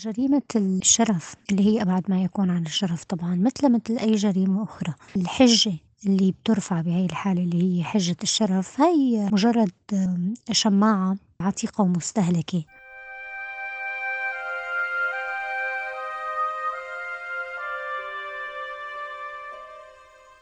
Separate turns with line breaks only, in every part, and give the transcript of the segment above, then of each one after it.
جريمة الشرف اللي هي أبعد ما يكون عن الشرف طبعًا مثل مثل أي جريمة أخرى، الحجة اللي بتُرفع بهاي الحالة اللي هي حجة الشرف هي مجرد شماعة عتيقة ومستهلكة.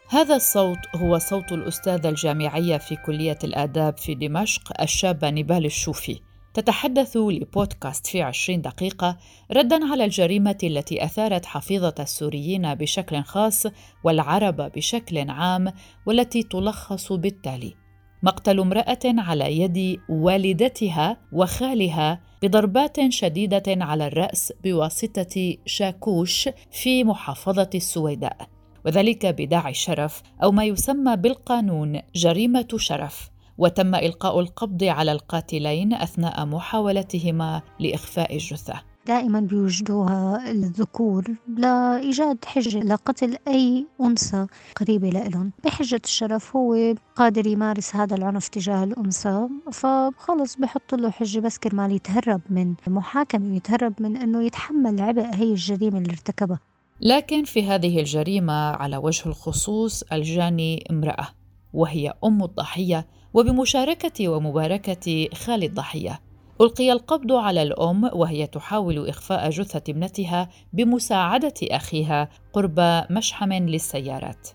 هذا الصوت هو صوت الأستاذة الجامعية في كلية الآداب في دمشق الشابة نبال الشوفي تتحدث لبودكاست في عشرين دقيقة ردا على الجريمة التي أثارت حفيظة السوريين بشكل خاص والعرب بشكل عام والتي تلخص بالتالي. مقتل امرأة على يد والدتها وخالها بضربات شديدة على الرأس بواسطة شاكوش في محافظة السويداء. وذلك بداعي الشرف أو ما يسمى بالقانون جريمة شرف. وتم إلقاء القبض على القاتلين أثناء محاولتهما لإخفاء الجثة.
دائما بيوجدوها الذكور لإيجاد حجة لقتل أي أنثى قريبة لإلهم. بحجة الشرف هو قادر يمارس هذا العنف تجاه الأنثى فخلص بحط له حجة بس كرمال يتهرب من محاكمة يتهرب من أنه يتحمل عبء هي الجريمة اللي ارتكبها.
لكن في هذه الجريمة على وجه الخصوص الجاني امرأة وهي أم الضحية وبمشاركة ومباركة خال الضحيه ألقي القبض على الأم وهي تحاول إخفاء جثة ابنتها بمساعدة أخيها قرب مشحم للسيارات.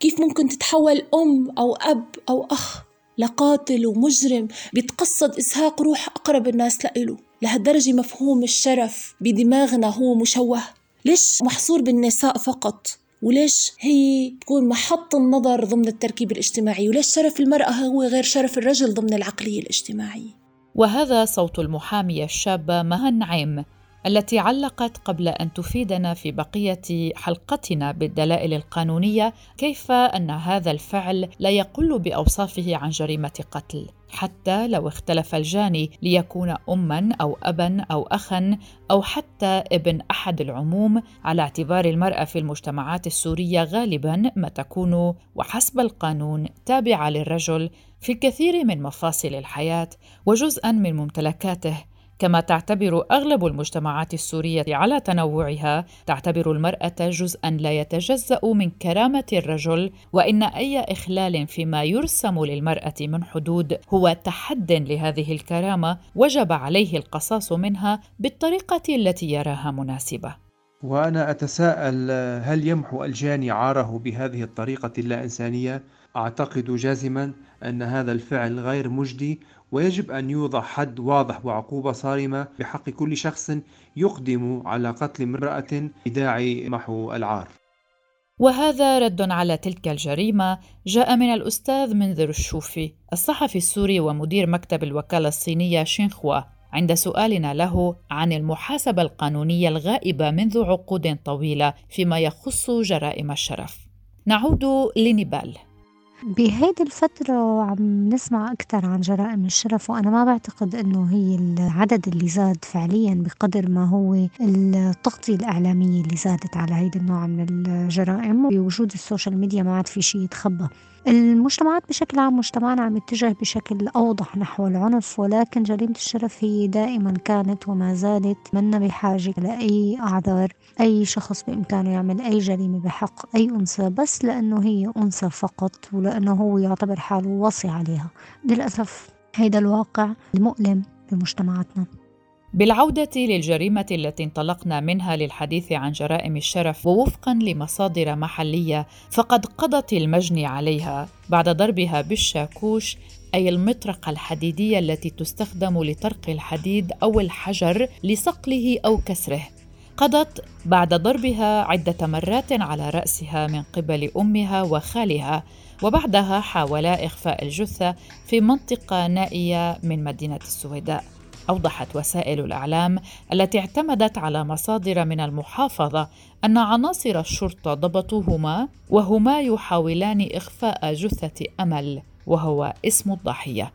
كيف ممكن تتحول أم أو أب أو أخ لقاتل ومجرم بيتقصد اسهاق روح أقرب الناس لإله؟ لهالدرجة مفهوم الشرف بدماغنا هو مشوه. ليش محصور بالنساء فقط؟ وليش هي تكون محط النظر ضمن التركيب الاجتماعي؟ وليش شرف المرأة هو غير شرف الرجل ضمن العقلية الاجتماعية؟
وهذا صوت المحامية الشابة مها النعيم. التي علقت قبل أن تفيدنا في بقية حلقتنا بالدلائل القانونية كيف أن هذا الفعل لا يقل بأوصافه عن جريمة قتل. حتى لو اختلف الجاني ليكون اما أو ابا أو اخا أو حتى ابن أحد العموم على اعتبار المرأة في المجتمعات السورية غالبا ما تكون وحسب القانون تابعة للرجل في الكثير من مفاصل الحياة وجزءا من ممتلكاته. كما تعتبر أغلب المجتمعات السورية على تنوعها تعتبر المرأة جزءا لا يتجزأ من كرامة الرجل وإن أي إخلال فيما يرسم للمرأة من حدود هو تحد لهذه الكرامة وجب عليه القصاص منها بالطريقة التي يراها مناسبة.
وأنا أتساءل هل يمحو الجاني عاره بهذه الطريقة اللا إنسانية؟ أعتقد جازما أن هذا الفعل غير مجدي ويجب أن يوضع حد واضح وعقوبة صارمة بحق كل شخص يقدم على قتل امرأة بداعي محو العار.
وهذا رد على تلك الجريمة جاء من الأستاذ منذر الشوفي الصحفي السوري ومدير مكتب الوكالة الصينية شينخوا عند سؤالنا له عن المحاسبة القانونية الغائبة منذ عقود طويلة فيما يخص جرائم الشرف. نعود لنبال
بهيدي الفترة عم نسمع أكثر عن جرائم الشرف وأنا ما بعتقد إنه هي العدد اللي زاد فعليا بقدر ما هو التغطية الإعلامية اللي زادت على هيدا النوع من الجرائم. بوجود ال social media ما عاد في شيء يتخبى. المجتمعات بشكل عام مجتمعنا عم يتجه بشكل أوضح نحو العنف ولكن جريمة الشرف هي دائما كانت وما زالت منا بحاجة لأي أعذار أي شخص بإمكانه يعمل أي جريمة بحق أي أنثى بس لأنه هي أنثى فقط ولأنه هو يعتبر حاله وصي عليها. للأسف هيدا الواقع المؤلم بمجتمعاتنا.
بالعودة للجريمة التي انطلقنا منها للحديث عن جرائم الشرف ووفقا لمصادر محلية فقد قضت المجني عليها بعد ضربها بالشاكوش أي المطرقة الحديدية التي تستخدم لطرق الحديد أو الحجر لصقله أو كسره. قضت بعد ضربها عدة مرات على رأسها من قبل أمها وخالها وبعدها حاولا إخفاء الجثة في منطقة نائية من مدينة السويداء. أوضحت وسائل الإعلام التي اعتمدت على مصادر من المحافظة أن عناصر الشرطة ضبطوهما وهما يحاولان إخفاء جثة أمل وهو اسم الضحية.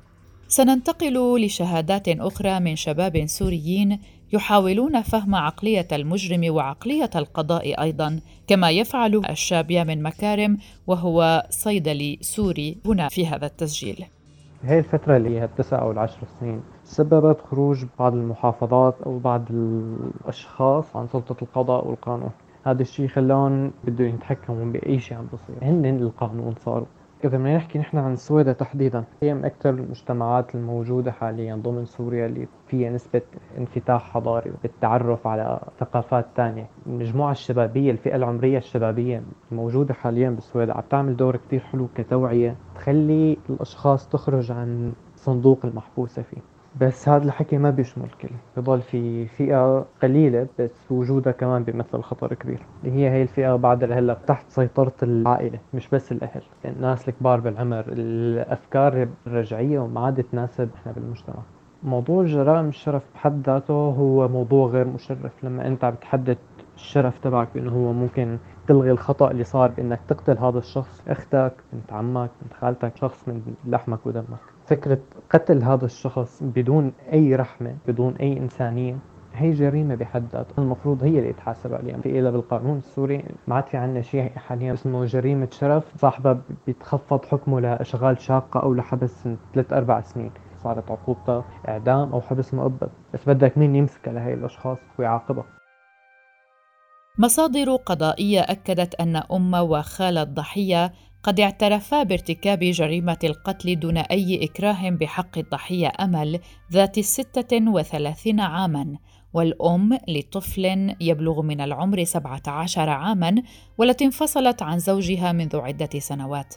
سننتقل لشهادات أخرى من شباب سوريين يحاولون فهم عقلية المجرم وعقلية القضاء أيضا كما يفعل الشاب من مكارم وهو صيدلي سوري هنا في هذا التسجيل.
هي الفترة اللي هي التسع أو العشر سنين سببت خروج بعض المحافظات أو بعض الأشخاص عن سلطة القضاء والقانون. هذا الشيء خلاهم بدهم يتحكموا بأي شيء عم بصير هن القانون صاروا. إذا بدنا نحكي نحن عن سويدا تحديدا. هي من أكثر المجتمعات الموجودة حاليا ضمن سوريا اللي فيها نسبة انفتاح حضاري والتعرف على ثقافات تانية. المجموعة الشبابية الفئة العمرية الشبابية الموجودة حاليا بالسويد عم تعمل دور كتير حلو كتوعية تخلي الأشخاص تخرج عن صندوق المحبوسة فيه. بس هذا الحكي ما بيشمل الكل بضل في فئة قليلة بس وجودها كمان بيمثل خطر كبير. اللي هي هي الفئة بعد هلا تحت سيطرة العائلة مش بس الأهل. الناس الكبار بالعمر الأفكار الرجعية وما عاد تناسب إحنا بالمجتمع. موضوع جرائم الشرف بحد ذاته هو موضوع غير مشرف. لما أنت عم تحدد الشرف تبعك بأنه هو ممكن تلغي الخطأ اللي صار بإنك تقتل هذا الشخص أختك بنت عمك بنت خالتك شخص من لحمك ودمك. فكرة قتل هذا الشخص بدون أي رحمة بدون أي إنسانية هي جريمة بحد ذاتها. المفروض هي اللي يتحاسب عليها. في إلى بالقانون السوري ما عاد في عندنا شيء حاليا اسمه جريمة شرف. صاحبها بيتخفض حكمه لإشغال شاقة أو لحبس ثلاث أربع سنين. صارت عقوبتها إعدام أو حبس مؤبد. بس بدك مين يمسكها لهي الأشخاص ويعاقبها.
مصادر قضائية أكدت أن أم وخال الضحية قد اعترفا بارتكاب جريمة القتل دون أي إكراه بحق الضحية أمل ذات الستة وثلاثين عاماً والأم لطفل يبلغ من العمر 17 عاماً والتي انفصلت عن زوجها منذ عدة سنوات.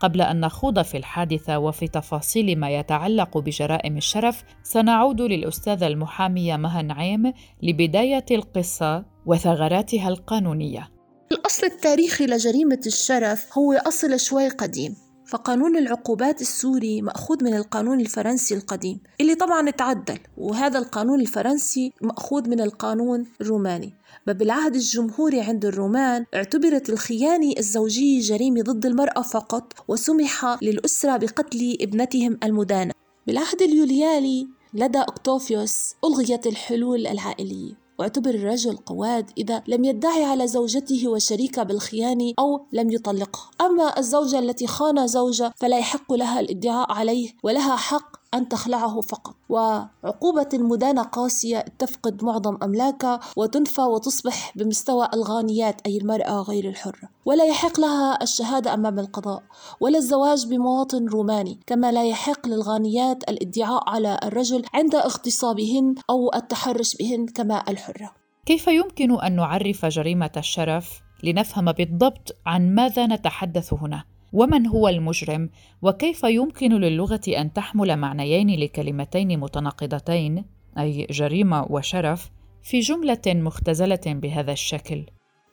قبل أن نخوض في الحادثة وفي تفاصيل ما يتعلق بجرائم الشرف سنعود للأستاذة المحاميه مها نعيم لبداية القصة وثغراتها القانونية.
الأصل التاريخي لجريمة الشرف هو أصل شوي قديم. فقانون العقوبات السوري مأخوذ من القانون الفرنسي القديم اللي طبعا تعدل وهذا القانون الفرنسي مأخوذ من القانون الروماني. بالعهد الجمهوري عند الرومان اعتبرت الخيانة الزوجية جريمة ضد المرأة فقط وسمح للأسرة بقتل ابنتهم المدانة. بالعهد اليوليالي لدى أكتوفيوس ألغيت الحلول العائلية. واعتبر الرجل قواد إذا لم يدعي على زوجته وشريكه بالخيانة أو لم يطلقها أما الزوجة التي خان زوجها فلا يحق لها الادعاء عليه ولها حق أن تخلعه فقط. وعقوبة المدانة قاسية تفقد معظم أملاكها وتنفى وتصبح بمستوى الغانيات أي المرأة غير الحرة. ولا يحق لها الشهادة أمام القضاء ولا الزواج بمواطن روماني كما لا يحق للغانيات الادعاء على الرجل عند اغتصابهن أو التحرش بهن كما الحرة.
كيف يمكن أن نعرف جريمة الشرف لنفهم بالضبط عن ماذا نتحدث هنا؟ ومن هو المجرم؟ وكيف يمكن للغة أن تحمل معنيين لكلمتين متناقضتين أي جريمة وشرف في جملة مختزلة بهذا الشكل؟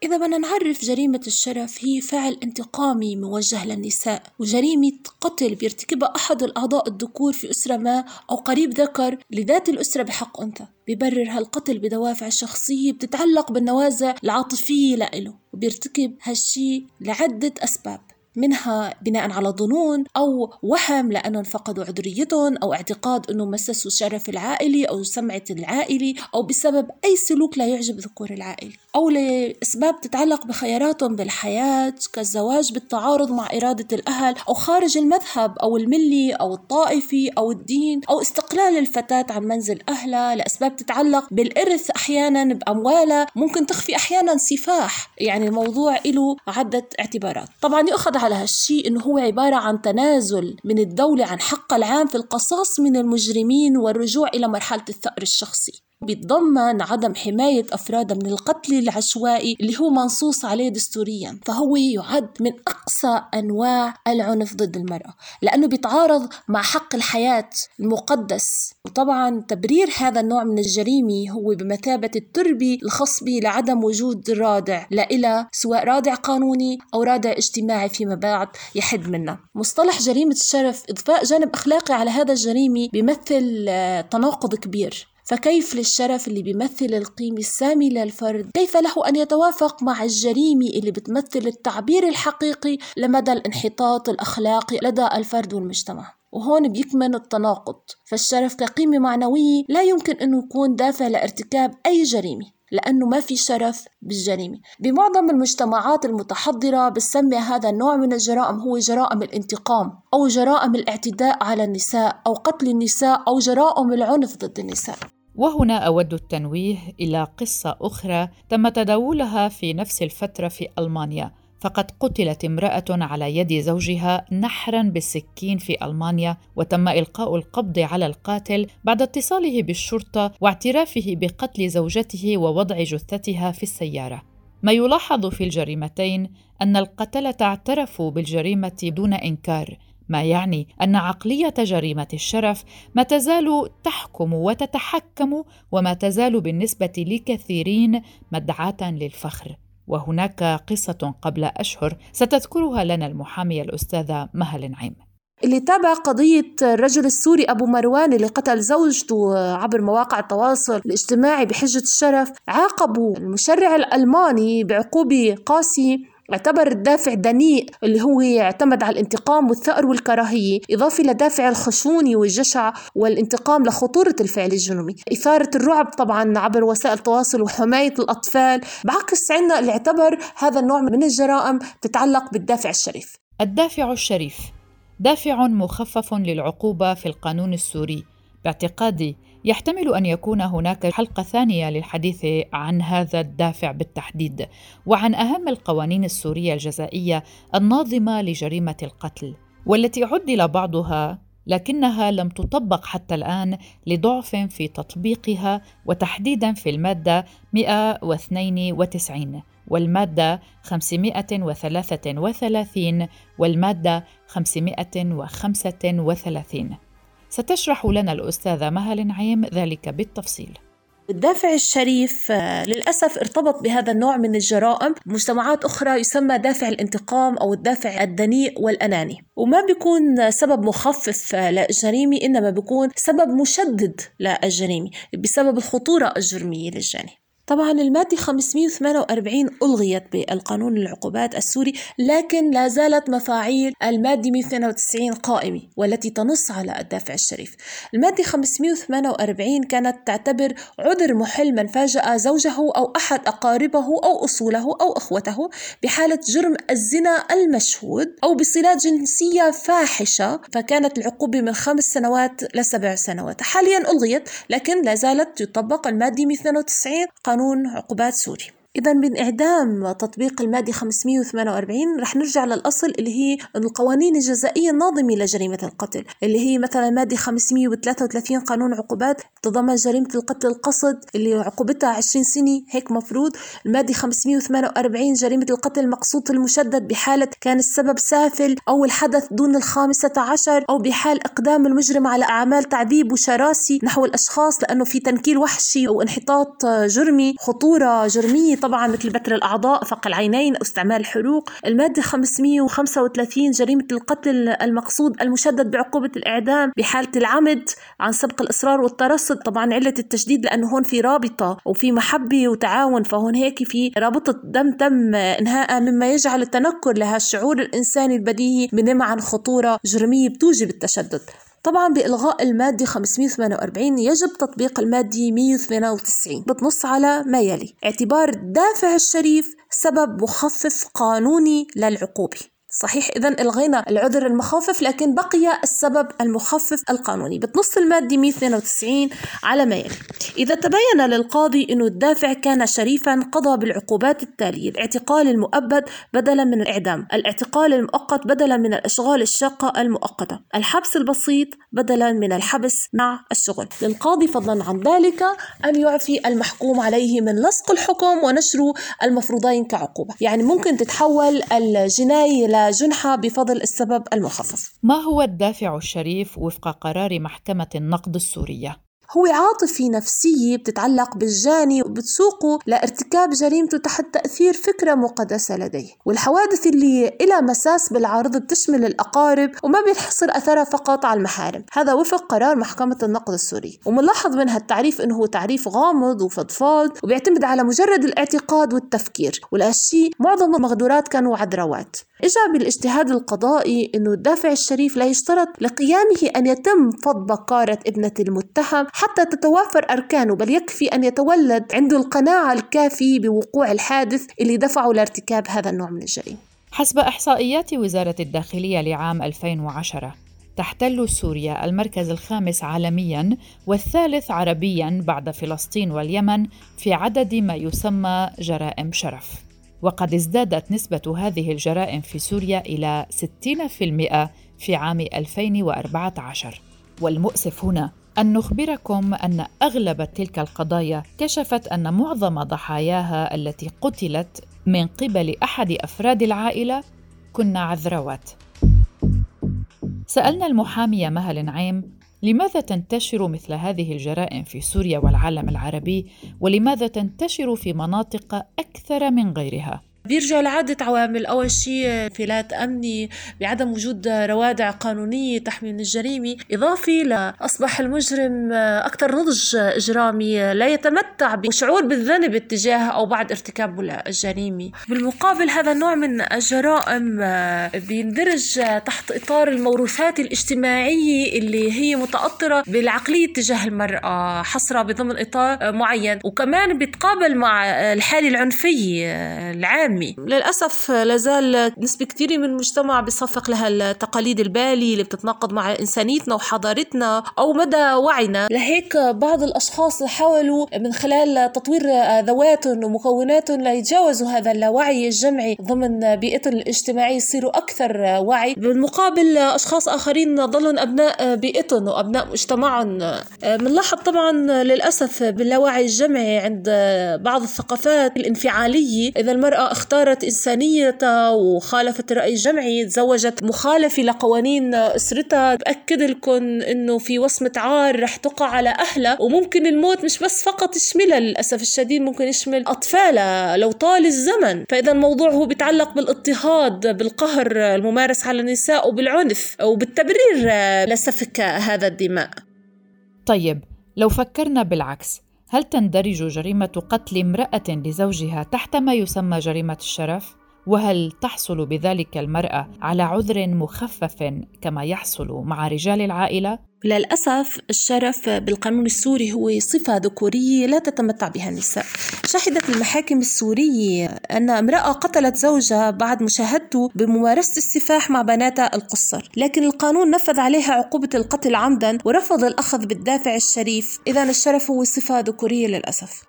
إذا بدنا نعرف جريمة الشرف هي فعل انتقامي موجه للنساء وجريمة قتل بيرتكبها أحد الأعضاء الذكور في أسرة ما أو قريب ذكر لذات الأسرة بحق أنثى. بيبرر هالقتل بدوافع شخصية بتتعلق بالنوازع العاطفية لإله وبيرتكب هالشي لعدة أسباب. منها بناء على ظنون أو وهم لأنهم فقدوا عذريتهم أو اعتقاد أنه مسسوا الشرف العائلي أو سمعة العائلي أو بسبب أي سلوك لا يعجب ذكور العائلة أو لأسباب تتعلق بخياراتهم بالحياة كالزواج بالتعارض مع إرادة الأهل أو خارج المذهب أو الملي أو الطائفي أو الدين أو استقلال الفتاة عن منزل أهلها لأسباب تتعلق بالإرث أحيانا بأموالها ممكن تخفي أحيانا سفاح. يعني الموضوع له عدة اعتبارات. طبعا يؤخذ على هالشيء إنه هو عبارة عن تنازل من الدولة عن حقها العام في القصاص من المجرمين والرجوع إلى مرحلة الثأر الشخصي. بيتضمن عدم حماية أفراد من القتل العشوائي اللي هو منصوص عليه دستوريا فهو يعد من أقصى أنواع العنف ضد المرأة لأنه بيتعارض مع حق الحياة المقدس. وطبعا تبرير هذا النوع من الجريمة هو بمثابة التربي الخصبة لعدم وجود رادع لا سواء رادع قانوني أو رادع اجتماعي فيما بعد يحد منه. مصطلح جريمة الشرف إضفاء جانب أخلاقي على هذا الجريمة بيمثل آه، تناقض كبير. فكيف للشرف اللي بيمثل القيمة السامية للفرد؟ كيف له أن يتوافق مع الجريمة اللي بتمثل التعبير الحقيقي لمدى الانحطاط الأخلاقي لدى الفرد والمجتمع؟ وهون بيكمن التناقض. فالشرف كقيمة معنوية لا يمكن أنه يكون دافع لارتكاب أي جريمة لأنه ما في شرف بالجريمة. بمعظم المجتمعات المتحضرة بسمي هذا النوع من الجرائم هو جرائم الانتقام أو جرائم الاعتداء على النساء أو قتل النساء أو جرائم العنف ضد النساء.
وهنا أود التنويه إلى قصة أخرى تم تداولها في نفس الفترة في ألمانيا. فقد قتلت امرأة على يد زوجها نحرا بالسكين في ألمانيا وتم إلقاء القبض على القاتل بعد اتصاله بالشرطة واعترافه بقتل زوجته ووضع جثتها في السيارة. ما يلاحظ في الجريمتين أن القتلة اعترفوا بالجريمة دون إنكار ما يعني أن عقلية جريمة الشرف ما تزال تحكم وتتحكم وما تزال بالنسبة لكثيرين مدعاة للفخر. وهناك قصة قبل أشهر ستذكرها لنا المحامية الأستاذة مها النعيم
اللي تابع قضية الرجل السوري أبو مروان اللي قتل زوجته عبر مواقع التواصل الاجتماعي بحجة الشرف عاقبوا المشرع الألماني بعقوبة قاسية اعتبر الدافع دنيء اللي هو يعتمد على الانتقام والثأر والكراهية إضافة لدافع الخشونة والجشع والانتقام لخطورة الفعل الجنوبي. إثارة الرعب طبعا عبر وسائل التواصل وحماية الأطفال بعكس عنا اللي اعتبر هذا النوع من الجرائم تتعلق بالدافع الشريف.
الدافع الشريف دافع مخفف للعقوبة في القانون السوري باعتقادي يحتمل أن يكون هناك حلقة ثانية للحديث عن هذا الدافع بالتحديد وعن أهم القوانين السورية الجزائية الناظمة لجريمة القتل والتي عدل بعضها لكنها لم تطبق حتى الآن لضعف في تطبيقها وتحديدا في المادة 192 والمادة 533 والمادة 535 ستشرح لنا الأستاذة مها النعيم ذلك بالتفصيل.
الدافع الشريف آه، للأسف ارتبط بهذا النوع من الجرائم. بمجتمعات أخرى يسمى دافع الانتقام أو الدافع الدنيء والأناني. وما بيكون سبب مخفف للجريمة إنما بيكون سبب مشدد للجريمة بسبب الخطورة الجرمية للجاني. طبعا المادة 548 ألغيت بالقانون العقوبات السوري لكن لا زالت مفاعيل المادة 192 قائمة والتي تنص على الدافع الشريف. المادة 548 كانت تعتبر عذر محل من فاجأ زوجه أو أحد أقاربه أو أصوله أو أخوته بحالة جرم الزنا المشهود أو بصلات جنسية فاحشة فكانت العقوبة من خمس سنوات لسبع سنوات. حاليا ألغيت لكن لا زالت تطبق المادة 192 قانون عقوبات سوري. إذا من إعدام تطبيق المادة 548 رح نرجع للأصل اللي هي القوانين الجزائية الناظمة لجريمة القتل اللي هي مثلا المادة 533 قانون عقوبات تضمن جريمة القتل القصد اللي عقوبتها 20 سنة هيك مفروض. المادة 548 جريمة القتل مقصود المشدد بحالة كان السبب سافل أو الحدث دون الخامسة عشر أو بحال إقدام المجرم على أعمال تعذيب وشراسي نحو الأشخاص لأنه في تنكيل وحشي أو انحطاط جرمي خطورة جرمية طبعا مثل بتر الأعضاء فق العينين استعمال الحروق المادة 535 جريمة القتل المقصود المشدد بعقوبة الإعدام بحالة العمد عن سبق الإصرار والترصد. طبعا علة التشديد لأنه هون في رابطة وفي محبة وتعاون فهون هيك في رابطة دم تم إنهاء مما يجعل التنكر لها الشعور الإنساني البديهي بنم عن خطورة جرمية بتوجب التشدد. طبعا بإلغاء المادة 548 يجب تطبيق المادة 192 بتنص على ما يلي اعتبار الدافع الشريف سبب مخفف قانوني للعقوبة. صحيح إذا ألغينا العذر المخفف لكن بقي السبب المخفف القانوني. بتنص المادة 192 على ما يلي. إذا تبين للقاضي أن الدافع كان شريفا قضى بالعقوبات التالية. الاعتقال المؤبد بدلا من الإعدام. الاعتقال المؤقت بدلا من الأشغال الشاقة المؤقتة. الحبس البسيط بدلا من الحبس مع الشغل. للقاضي فضلا عن ذلك أن يعفي المحكوم عليه من لصق الحكم ونشر المفروضين كعقوبة. يعني ممكن تتحول الجناية جنحة بفضل السبب المخفف
ما هو الدافع الشريف وفق قرار محكمة النقد السورية؟
هو عاطفي نفسية بتتعلق بالجاني وبتسوقه لارتكاب جريمته تحت تأثير فكرة مقدسة لديه. والحوادث اللي إلى مساس بالعارضة بتشمل الأقارب وما بينحصر أثرها فقط على المحارم. هذا وفق قرار محكمة النقد السوري. ومنلاحظ من هالتعريف إنه هو تعريف غامض وفضفاض وبيعتمد على مجرد الاعتقاد والتفكير. ولهالشي معظم المغدورات كانوا عذراوات إجا بالاجتهاد القضائي أنه الدافع الشريف لا يشترط لقيامه أن يتم فض بكارة ابنة المتهم حتى تتوافر أركانه بل يكفي أن يتولد عنده القناعة الكافية بوقوع الحادث اللي دفعه لارتكاب هذا النوع من الجريمة.
حسب إحصائيات وزارة الداخلية لعام 2010 تحتل سوريا المركز الخامس عالميا والثالث عربيا بعد فلسطين واليمن في عدد ما يسمى جرائم شرف. وقد ازدادت نسبة هذه الجرائم في سوريا إلى 60% في عام 2014 والمؤسف هنا أن نخبركم أن أغلب تلك القضايا كشفت أن معظم ضحاياها التي قتلت من قبل أحد أفراد العائلة كن عذراوات سألنا المحامية مها نعيم لماذا تنتشر مثل هذه الجرائم في سوريا والعالم العربي؟ ولماذا تنتشر في مناطق أكثر من غيرها؟
بيرجع لعدة عوامل. أول شيء انفلات أمني بعدم وجود روادع قانونية تحمي من الجريمة إضافي لأصبح المجرم أكثر نضج إجرامي لا يتمتع بشعور بالذنب اتجاه أو بعد ارتكابه للجريمة. بالمقابل هذا النوع من الجرائم بيندرج تحت إطار الموروثات الاجتماعية اللي هي متأطرة بالعقلية تجاه المرأة حصرها بضمن إطار معين. وكمان بيتقابل مع الحالة العنفية العامة. العلمي للأسف لازال نسبة كثيرة من المجتمع بيصفق لها التقاليد البالية اللي بتتناقض مع إنسانيتنا وحضارتنا أو مدى وعينا. لهيك بعض الأشخاص حاولوا من خلال تطوير ذواتهم ومكوناتهم ليتجاوزوا هذا اللاوعي الجمعي ضمن بيئتهم الاجتماعية يصيروا أكثر وعي. بالمقابل أشخاص آخرين ظلوا أبناء بيئتهم وأبناء مجتمعهم بنلاحظ طبعا للأسف باللاوعي الجمعي عند بعض الثقافات الانفعالية. إذا المرأة اختارت إنسانيتها وخالفت الرأي الجمعي تزوجت مخالفة لقوانين أسرتها. بأكد لكم إنه في وصمة عار رح تقع على أهلها. وممكن الموت مش بس فقط يشملها للأسف الشديد ممكن يشمل أطفالها لو طال الزمن. فإذا الموضوع هو بيتعلق بالإضطهاد بالقهر الممارس على النساء وبالعنف وبالتبرير لسفك هذا الدماء.
طيب لو فكرنا بالعكس هل تندرج جريمة قتل امرأة لزوجها تحت ما يسمى جريمة الشرف؟ وهل تحصل بذلك المرأة على عذر مخفف كما يحصل مع رجال العائلة؟
للأسف الشرف بالقانون السوري هو صفة ذكورية لا تتمتع بها النساء. شهدت المحاكم السورية أن امرأة قتلت زوجها بعد مشاهدته بممارسة السفاح مع بناتها القصر لكن القانون نفذ عليها عقوبة القتل عمدا ورفض الأخذ بالدافع الشريف. إذا الشرف هو صفة ذكورية للأسف.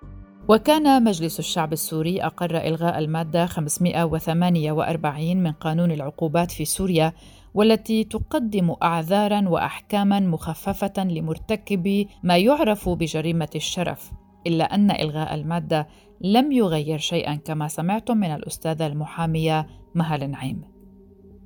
وكان مجلس الشعب السوري أقر إلغاء المادة 548 من قانون العقوبات في سوريا والتي تقدم أعذارا وأحكاما مخففة لمرتكبي ما يعرف بجريمة الشرف إلا أن إلغاء المادة لم يغير شيئا كما سمعتم من الأستاذة المحامية مها النعيم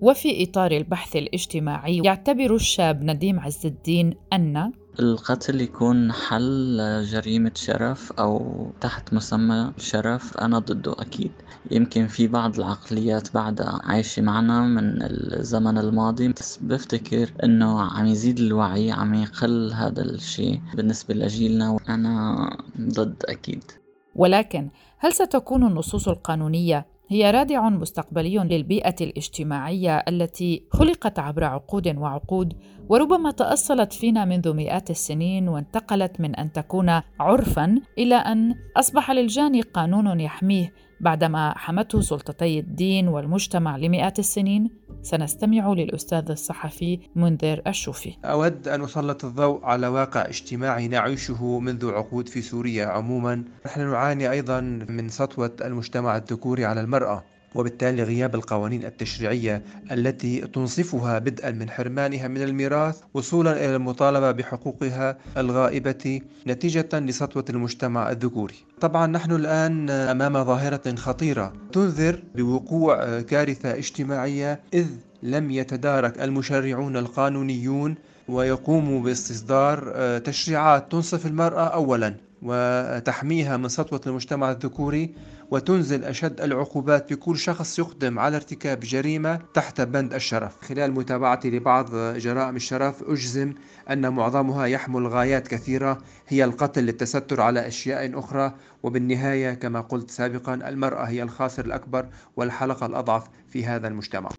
وفي إطار البحث الاجتماعي يعتبر الشاب نديم عز الدين أن
القتل يكون حل جريمة شرف أو تحت مسمى شرف أنا ضده أكيد. يمكن في بعض العقليات بعدها عايشة معنا من الزمن الماضي بس بفتكر إنه عم يزيد الوعي عم يقل هذا الشيء بالنسبة لجيلنا وأنا ضد أكيد.
ولكن هل ستكون النصوص القانونية هي رادع مستقبلي للبيئة الاجتماعية التي خلقت عبر عقود وعقود وربما تأصلت فينا منذ مئات السنين وانتقلت من أن تكون عرفا إلى أن أصبح للجاني قانون يحميه بعدما حمته سلطتي الدين والمجتمع لمئات السنين سنستمع للأستاذ الصحفي منذر الشوفي.
أود أن أسلط الضوء على واقع اجتماعي نعيشه منذ عقود في سوريا عموما. نحن نعاني أيضا من سطوة المجتمع الذكوري على المرأة. وبالتالي غياب القوانين التشريعية التي تنصفها بدءا من حرمانها من الميراث وصولا إلى المطالبة بحقوقها الغائبة نتيجة لسطوة المجتمع الذكوري. طبعا نحن الآن أمام ظاهرة خطيرة تنذر بوقوع كارثة اجتماعية إذ لم يتدارك المشرعون القانونيون ويقوم باستصدار تشريعات تنصف المرأة أولا وتحميها من سطوة المجتمع الذكوري وتنزل أشد العقوبات بكل شخص يقدم على ارتكاب جريمة تحت بند الشرف. خلال متابعتي لبعض جرائم الشرف أجزم أن معظمها يحمل غايات كثيرة هي القتل للتستر على أشياء أخرى وبالنهاية كما قلت سابقا المرأة هي الخاسر الأكبر والحلقة الأضعف في هذا المجتمع.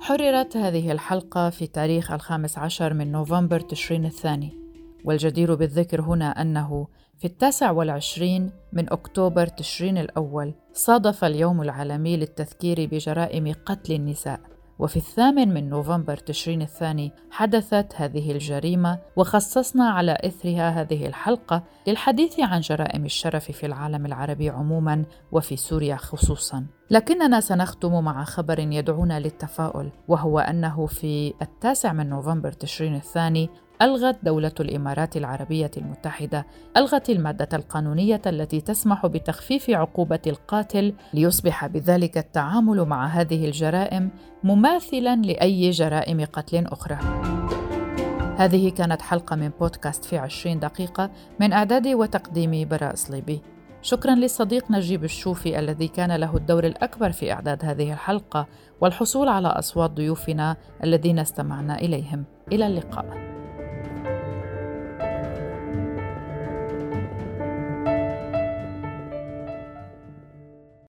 حررت هذه الحلقة في تاريخ الخامس عشر من نوفمبر تشرين الثاني. والجدير بالذكر هنا أنه في التاسع والعشرين من أكتوبر تشرين الأول صادف اليوم العالمي للتذكير بجرائم قتل النساء. وفي الثامن من نوفمبر تشرين الثاني حدثت هذه الجريمة وخصصنا على إثرها هذه الحلقة للحديث عن جرائم الشرف في العالم العربي عموما وفي سوريا خصوصا. لكننا سنختم مع خبر يدعونا للتفاؤل وهو أنه في التاسع من نوفمبر تشرين الثاني ألغت دولة الإمارات العربية المتحدة ألغت المادة القانونية التي تسمح بتخفيف عقوبة القاتل ليصبح بذلك التعامل مع هذه الجرائم مماثلا لأي جرائم قتل أخرى. هذه كانت حلقة من بودكاست في عشرين دقيقة من إعداد وتقديم براء صليبي. شكرا للصديق نجيب الشوفي الذي كان له الدور الأكبر في إعداد هذه الحلقة والحصول على أصوات ضيوفنا الذين استمعنا إليهم. إلى اللقاء.